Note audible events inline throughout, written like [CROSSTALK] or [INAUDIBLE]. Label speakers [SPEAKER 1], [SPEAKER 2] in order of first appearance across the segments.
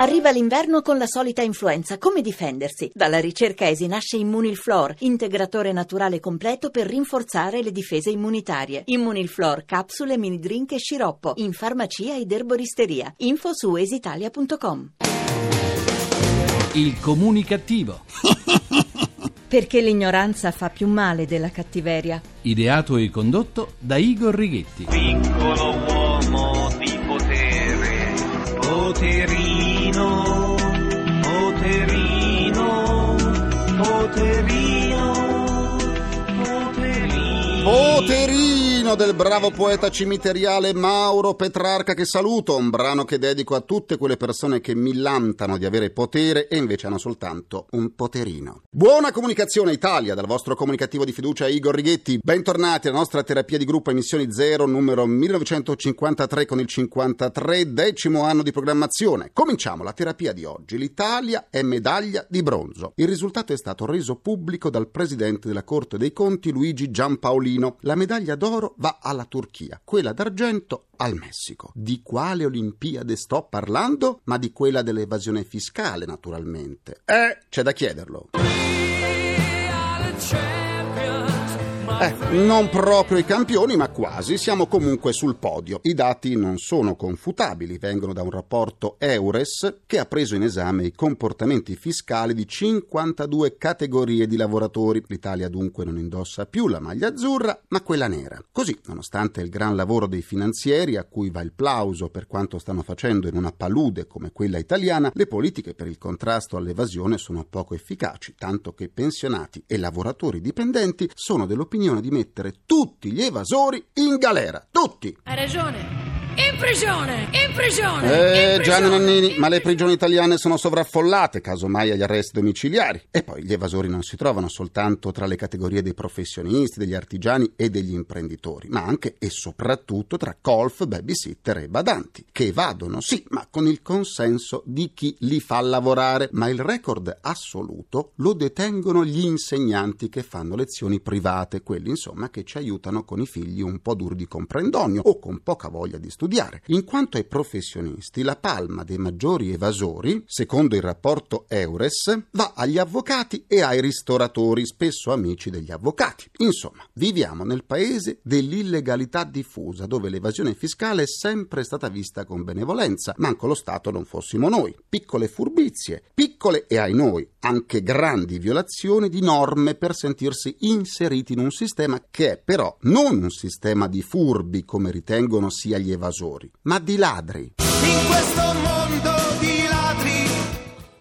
[SPEAKER 1] Arriva l'inverno con la solita influenza. Come difendersi? Dalla ricerca ESI nasce Immunilflor, integratore naturale completo per rinforzare le difese immunitarie. Immunilflor, capsule, mini drink e sciroppo. In farmacia ed erboristeria. Info su esitalia.com.
[SPEAKER 2] Il comunicativo.
[SPEAKER 1] Perché l'ignoranza fa più male della cattiveria.
[SPEAKER 2] Ideato e condotto da Igor Righetti.
[SPEAKER 3] piccolo uomo di potere, poterino, poterino, Poterino
[SPEAKER 4] del bravo poeta cimiteriale Mauro Petrarca che saluto, un brano che dedico a tutte quelle persone che millantano di avere potere e invece hanno soltanto un poterino. Buona comunicazione Italia dal vostro comunicativo di fiducia Igor Righetti. Bentornati alla nostra terapia di gruppo emissioni 0 numero 1953 con il 53 decimo anno di programmazione. Cominciamo la terapia di oggi. L'Italia è medaglia di bronzo. Il risultato è stato reso pubblico dal presidente della Corte dei Conti Luigi Giampaolino. La medaglia d'oro va alla Turchia, quella d'argento al Messico. Di quale Olimpiade sto parlando? Ma di quella dell'evasione fiscale, naturalmente. Eh, c'è da chiederlo. Eh, non proprio i campioni, ma quasi. Siamo comunque sul podio. I dati non sono confutabili, vengono da un rapporto Eures che ha preso in esame i comportamenti fiscali di 52 categorie di lavoratori. L'Italia dunque non indossa più la maglia azzurra, ma quella nera. Così, nonostante il gran lavoro dei finanzieri, a cui va il plauso per quanto stanno facendo in una palude come quella italiana, le politiche per il contrasto all'evasione sono poco efficaci, tanto che pensionati e lavoratori dipendenti sono dell'opinione di mettere tutti gli evasori in galera. Tutti!
[SPEAKER 5] Hai ragione. In prigione! In prigione!
[SPEAKER 4] Eh,
[SPEAKER 5] in
[SPEAKER 4] Gianni
[SPEAKER 5] prigione,
[SPEAKER 4] Nannini,
[SPEAKER 5] in
[SPEAKER 4] ma le prigioni italiane sono sovraffollate, casomai agli arresti domiciliari. E poi gli evasori non si trovano soltanto tra le categorie dei professionisti, degli artigiani e degli imprenditori, ma anche e soprattutto tra colf, babysitter e badanti, che evadono, sì, ma con il consenso di chi li fa lavorare. Ma il record assoluto lo detengono gli insegnanti che fanno lezioni private, quelli insomma che ci aiutano con i figli un po' duri di comprendonio o con poca voglia di studiare. In quanto ai professionisti, la palma dei maggiori evasori, secondo il rapporto Eures, va agli avvocati e ai ristoratori, spesso amici degli avvocati. Insomma, viviamo nel paese dell'illegalità diffusa, dove l'evasione fiscale è sempre stata vista con benevolenza, manco lo Stato non fossimo noi. Piccole furbizie, piccole e ai noi anche grandi violazioni di norme per sentirsi inseriti in un sistema che è però non un sistema di furbi come ritengono sia gli evasori, ma di ladri.
[SPEAKER 3] In questo mondo di ladri.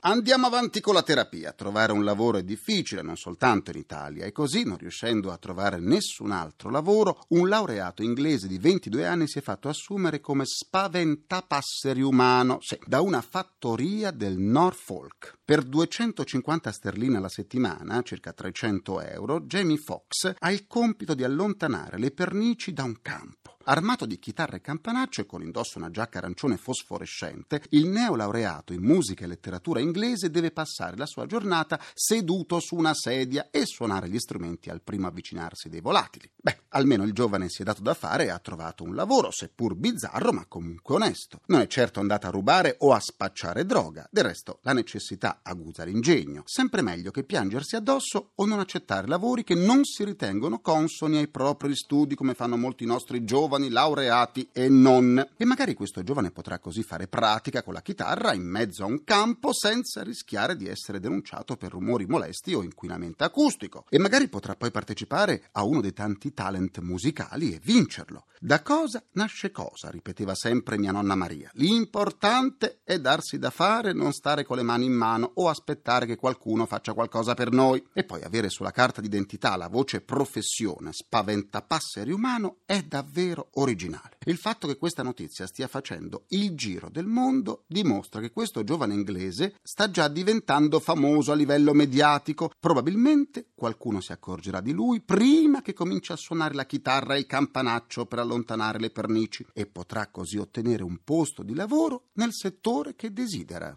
[SPEAKER 4] Andiamo avanti con la terapia. Trovare un lavoro è difficile, non soltanto in Italia, e così, non riuscendo a trovare nessun altro lavoro, un laureato inglese di 22 anni si è fatto assumere come spaventapasseri umano sì, da una fattoria del Norfolk. Per 250 sterline alla settimana, circa 300 euro, Jamie Fox ha il compito di allontanare le pernici da un campo. Armato di chitarra e campanaccio e con indosso una giacca arancione fosforescente, il neolaureato in musica e letteratura inglese deve passare la sua giornata seduto su una sedia e suonare gli strumenti al primo avvicinarsi dei volatili. Beh, almeno il giovane si è dato da fare e ha trovato un lavoro, seppur bizzarro, ma comunque onesto. Non è certo andata a rubare o a spacciare droga. Del resto, la necessità aguza l'ingegno. Sempre meglio che piangersi addosso o non accettare lavori che non si ritengono consoni ai propri studi, come fanno molti nostri giovani laureati e non. E magari questo giovane potrà così fare pratica con la chitarra in mezzo a un campo senza rischiare di essere denunciato per rumori molesti o inquinamento acustico. E magari potrà poi partecipare a uno dei tanti talent musicali e vincerlo. Da cosa nasce cosa, ripeteva sempre mia nonna Maria. L'importante è darsi da fare, non stare con le mani in mano o aspettare che qualcuno faccia qualcosa per noi. E poi avere sulla carta d'identità la voce professione spaventapasseri umano è davvero originale. Il fatto che questa notizia stia facendo il giro del mondo dimostra che questo giovane inglese sta già diventando famoso a livello mediatico. Probabilmente qualcuno si accorgerà di lui prima che cominci a suonare la chitarra e il campanaccio per allontanare le pernici e potrà così ottenere un posto di lavoro nel settore che desidera.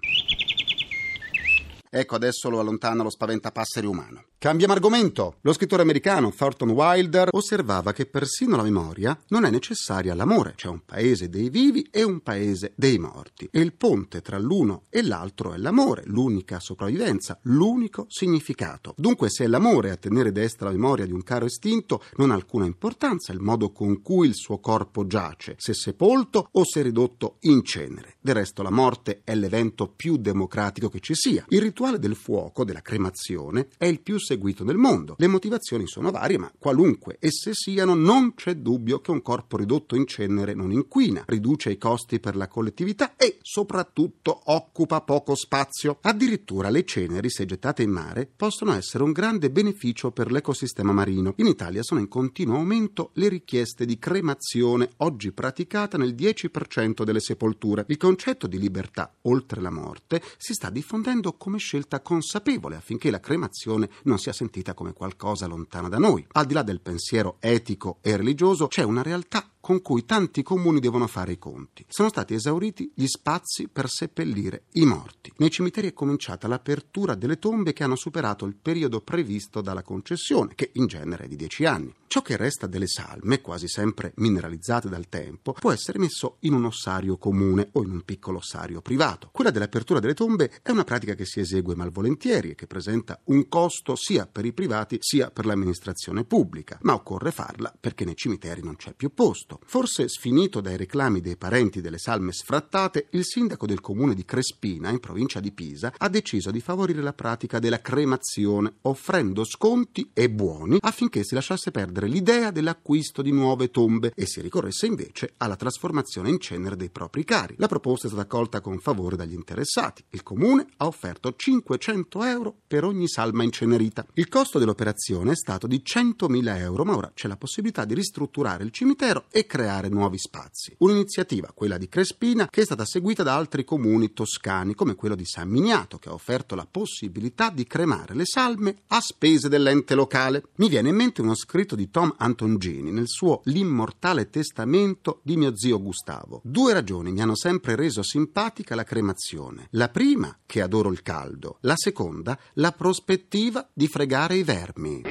[SPEAKER 4] Ecco adesso lo allontana lo spaventapasseri umano. Cambiamo argomento. Lo scrittore americano Thornton Wilder osservava che persino la memoria non è necessaria all'amore. C'è un paese dei vivi e un paese dei morti. E il ponte tra l'uno e l'altro è l'amore, l'unica sopravvivenza, l'unico significato. Dunque, se è l'amore a tenere destra la memoria di un caro estinto, non ha alcuna importanza il modo con cui il suo corpo giace, se sepolto o se ridotto in cenere. Del resto, la morte è l'evento più democratico che ci sia. Il rituale del fuoco, della cremazione, è il più seguito nel mondo. Le motivazioni sono varie, ma qualunque esse siano, non c'è dubbio che un corpo ridotto in cenere non inquina, riduce i costi per la collettività e soprattutto occupa poco spazio. Addirittura le ceneri, se gettate in mare, possono essere un grande beneficio per l'ecosistema marino. In Italia sono in continuo aumento le richieste di cremazione, oggi praticata nel 10% delle sepolture. Il concetto di libertà oltre la morte si sta diffondendo come scelta consapevole affinché la cremazione non sia sentita come qualcosa lontana da noi. Al di là del pensiero etico e religioso c'è una realtà con cui tanti comuni devono fare i conti. Sono stati esauriti gli spazi per seppellire i morti. Nei cimiteri è cominciata l'apertura delle tombe che hanno superato il periodo previsto dalla concessione, che in genere è di 10 anni. Ciò che resta delle salme, quasi sempre mineralizzate dal tempo, può essere messo in un ossario comune o in un piccolo ossario privato. Quella dell'apertura delle tombe è una pratica che si esegue malvolentieri e che presenta un costo sia per i privati sia per l'amministrazione pubblica, ma occorre farla perché nei cimiteri non c'è più posto. Forse sfinito dai reclami dei parenti delle salme sfrattate, il sindaco del comune di Crespina, in provincia di Pisa, ha deciso di favorire la pratica della cremazione, offrendo sconti e buoni affinché si lasciasse perdere l'idea dell'acquisto di nuove tombe e si ricorresse invece alla trasformazione in cenere dei propri cari. La proposta è stata accolta con favore dagli interessati. Il comune ha offerto 500 euro per ogni salma incenerita. Il costo dell'operazione è stato di 100.000 euro, ma ora c'è la possibilità di ristrutturare il cimitero e creare nuovi spazi. Un'iniziativa, quella di Crespina, che è stata seguita da altri comuni toscani, come quello di San Miniato, che ha offerto la possibilità di cremare le salme a spese dell'ente locale. Mi viene in mente uno scritto di Tom Antongini nel suo L'immortale testamento di mio zio Gustavo. Due ragioni mi hanno sempre reso simpatica la cremazione. La prima, che adoro il caldo. La seconda, la prospettiva di fregare i vermi.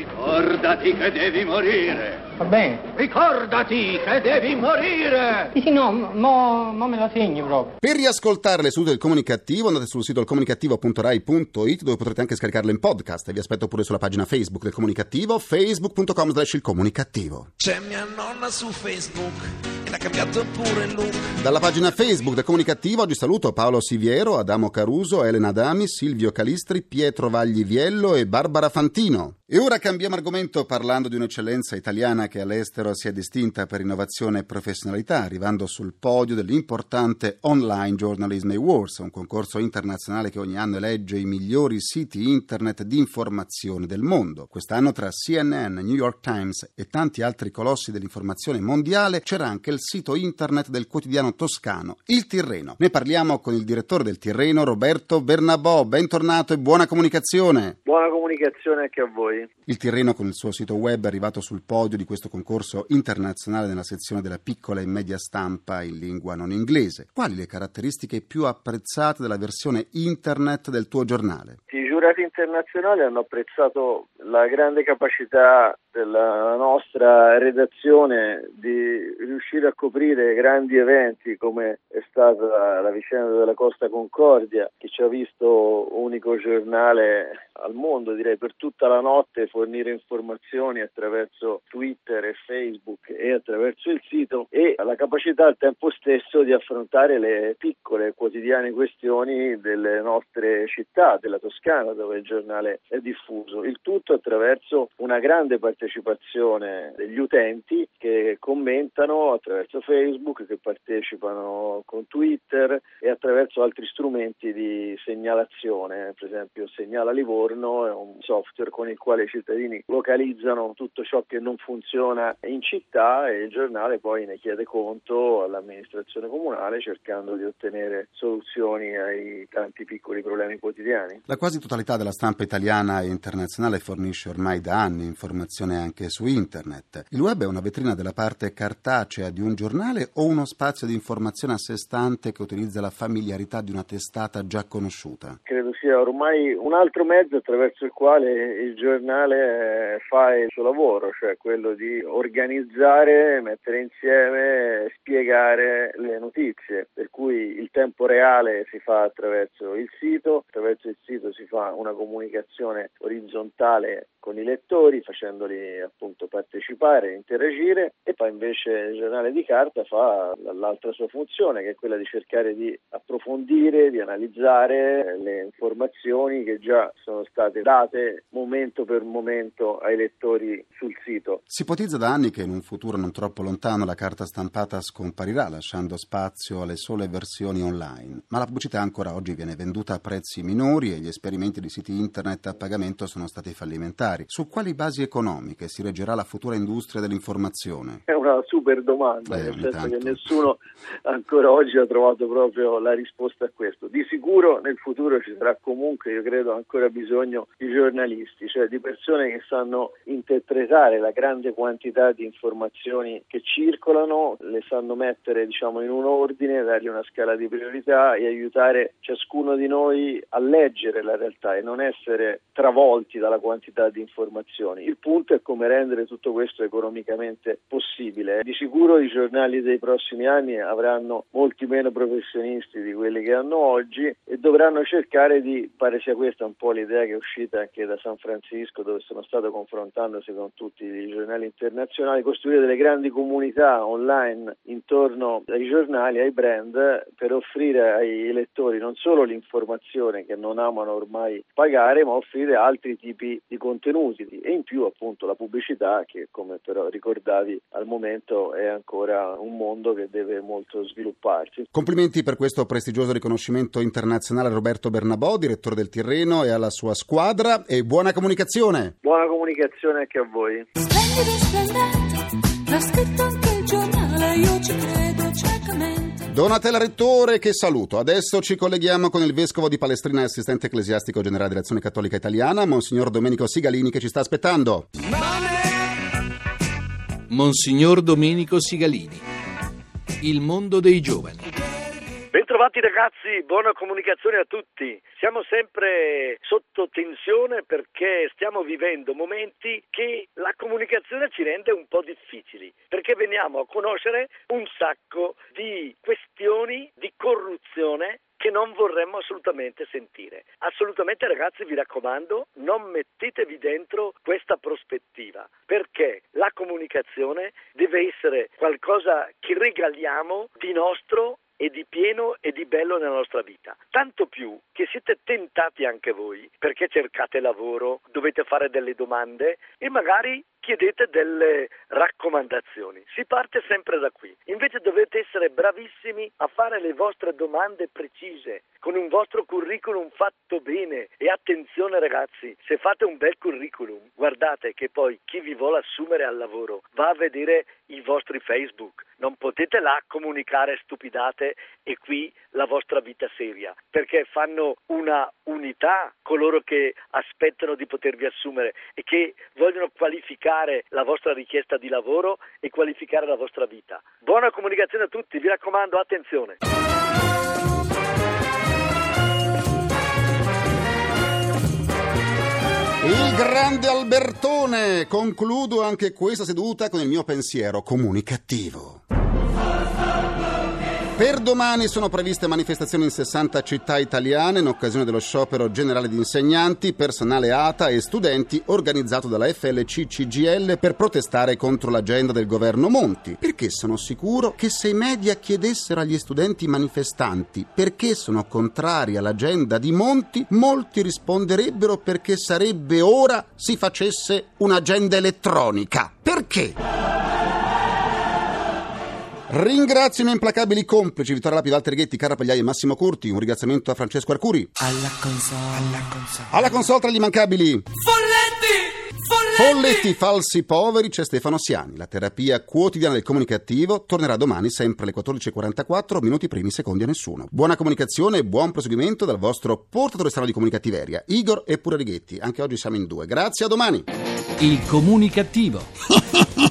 [SPEAKER 6] Ricordati che devi morire.
[SPEAKER 7] Va bene.
[SPEAKER 6] Ricordati che devi morire.
[SPEAKER 7] Sì, sì, no, mo, mo me la segni proprio.
[SPEAKER 4] Per riascoltare le sedute del comunicativo andate sul sito comunicativo.rai.it dove potrete anche scaricarle in podcast e vi aspetto pure sulla pagina Facebook del comunicativo facebook.com slash il comunicativo.
[SPEAKER 3] C'è mia nonna su Facebook e l'ha cambiato pure il look.
[SPEAKER 4] Dalla pagina Facebook del comunicativo oggi saluto Paolo Siviero, Adamo Caruso, Elena Adami, Silvio Calistri, Pietro Vagliviello e Barbara Fantino. E ora cambiamo argomento parlando di un'eccellenza italiana che all'estero si è distinta per innovazione e professionalità, arrivando sul podio dell'importante Online Journalism Awards, un concorso internazionale che ogni anno elegge i migliori siti internet di informazione del mondo. Quest'anno tra CNN, New York Times e tanti altri colossi dell'informazione mondiale c'era anche il sito internet del quotidiano toscano, Il Tirreno. Ne parliamo con il direttore del Tirreno, Roberto Bernabò. Bentornato e buona comunicazione.
[SPEAKER 8] Buona comunicazione anche a voi.
[SPEAKER 4] Il Tirreno con il suo sito web è arrivato sul podio di questo concorso internazionale nella sezione della piccola e media stampa in lingua non inglese. Quali le caratteristiche più apprezzate della versione internet del tuo giornale?
[SPEAKER 8] I giurati internazionali hanno apprezzato la grande capacità della nostra redazione di riuscire a coprire grandi eventi come è stata la vicenda della Costa Concordia che ci ha visto unico giornale al mondo direi per tutta la notte fornire informazioni attraverso Twitter e Facebook e attraverso il sito e la capacità al tempo stesso di affrontare le piccole quotidiane questioni delle nostre città, della Toscana dove il giornale è diffuso. Il tutto attraverso una grande partecipazione degli utenti che commentano attraverso Facebook, che partecipano con Twitter e attraverso altri strumenti di segnalazione, per esempio Segnala Livorno è un software con il quale i cittadini localizzano tutto ciò che non funziona in città e il giornale poi ne chiede conto all'amministrazione comunale cercando di ottenere soluzioni ai tanti piccoli problemi quotidiani.
[SPEAKER 4] La quasi totalità totalità della stampa italiana e internazionale fornisce ormai da anni informazione anche su internet. Il web è una vetrina della parte cartacea di un giornale o uno spazio di informazione a sé stante che utilizza la familiarità di una testata già conosciuta?
[SPEAKER 8] Credo sia ormai un altro mezzo attraverso il quale il giornale fa il suo lavoro, cioè quello di organizzare, mettere insieme, spiegare le notizie, per cui il tempo reale si fa attraverso il sito, attraverso il sito si fa una comunicazione orizzontale con i lettori facendoli appunto partecipare, interagire e poi invece il giornale di carta fa l'altra sua funzione che è quella di cercare di approfondire, di analizzare le informazioni che già sono state date momento per momento ai lettori sul sito.
[SPEAKER 4] Si ipotizza da anni che in un futuro non troppo lontano la carta stampata scomparirà lasciando spazio alle sole versioni online, ma la pubblicità ancora oggi viene venduta a prezzi minori e gli esperimenti di siti internet a pagamento sono stati fallimentari. Su quali basi economiche si reggerà la futura industria dell'informazione?
[SPEAKER 8] È una super domanda, eh, nel senso tanto. che nessuno ancora oggi ha trovato proprio la risposta a questo. Di sicuro nel futuro ci sarà comunque, io credo, ancora bisogno di giornalisti, cioè di persone che sanno interpretare la grande quantità di informazioni che circolano, le sanno mettere diciamo in un ordine, dargli una scala di priorità e aiutare ciascuno di noi a leggere la realtà e non essere travolti dalla quantità di informazioni. Il punto è come rendere tutto questo economicamente possibile. Di sicuro i giornali dei prossimi anni avranno molti meno professionisti di quelli che hanno oggi e dovranno cercare di, pare sia questa un po' l'idea che è uscita anche da San Francisco dove sono stato confrontandosi con tutti i giornali internazionali, costruire delle grandi comunità online intorno ai giornali, ai brand per offrire ai lettori non solo l'informazione che non amano ormai pagare ma offrire altri tipi di contenuti contenuti e in più appunto la pubblicità che come però ricordavi al momento è ancora un mondo che deve molto svilupparsi.
[SPEAKER 4] Complimenti per questo prestigioso riconoscimento internazionale a Roberto Bernabò, direttore del Tirreno e alla sua squadra e buona comunicazione.
[SPEAKER 8] Buona comunicazione anche a voi. Splendido, splendente, l'ha scritto anche il giornale, io ci credo ciecamente.
[SPEAKER 4] Donatella Rettore, che saluto. Adesso ci colleghiamo con il vescovo di Palestrina e assistente ecclesiastico generale dell'Azione Cattolica Italiana, Monsignor Domenico Sigalini, che ci sta aspettando.
[SPEAKER 2] Monsignor Domenico Sigalini, il mondo dei giovani.
[SPEAKER 9] Bentrovati ragazzi, buona comunicazione a tutti. Siamo sempre sotto tensione perché stiamo vivendo momenti che la comunicazione ci rende un po' difficili, perché veniamo a conoscere un sacco di questioni di corruzione che non vorremmo assolutamente sentire. Assolutamente ragazzi vi raccomando, non mettetevi dentro questa prospettiva, perché la comunicazione deve essere qualcosa che regaliamo di nostro e di pieno e di bello nella nostra vita. Tanto più che siete tentati anche voi perché cercate lavoro, dovete fare delle domande e magari chiedete delle raccomandazioni. Si parte sempre da qui. Invece dovete essere bravissimi a fare le vostre domande precise, con un vostro curriculum fatto bene. E attenzione ragazzi, se fate un bel curriculum, guardate che poi chi vi vuole assumere al lavoro va a vedere i vostri Facebook. Non potete là comunicare stupidate e qui la vostra vita seria, perché fanno una unità coloro che aspettano di potervi assumere e che vogliono qualificare la vostra richiesta di lavoro e qualificare la vostra vita. Buona comunicazione a tutti, vi raccomando, attenzione.
[SPEAKER 4] Il grande Albertone! Concludo anche questa seduta con il mio pensiero comunicativo. Per domani sono previste manifestazioni in 60 città italiane in occasione dello sciopero generale di insegnanti, personale ATA e studenti organizzato dalla FLC CGL per protestare contro l'agenda del governo Monti. Perché sono sicuro che se i media chiedessero agli studenti manifestanti perché sono contrari all'agenda di Monti, molti risponderebbero perché sarebbe ora si facesse un'agenda elettronica. Perché? Ringrazio i miei implacabili complici Vittorio Lapi, Walter Ghetti, Carra Pagliai e Massimo Curti. Un ringraziamento a Francesco Arcuri.
[SPEAKER 10] Alla console. Alla console.
[SPEAKER 4] Alla console tra gli immancabili.
[SPEAKER 5] Folletti! Folletti!
[SPEAKER 4] Falsi poveri c'è Stefano Siani. La terapia quotidiana del comunicativo tornerà domani sempre alle 14.44, minuti primi, secondi a nessuno. Buona comunicazione e buon proseguimento dal vostro portatore strano di comunicativeria, Igor e Pure Righetti. Anche oggi siamo in due. Grazie, a domani.
[SPEAKER 2] Il comunicativo. [LAUGHS]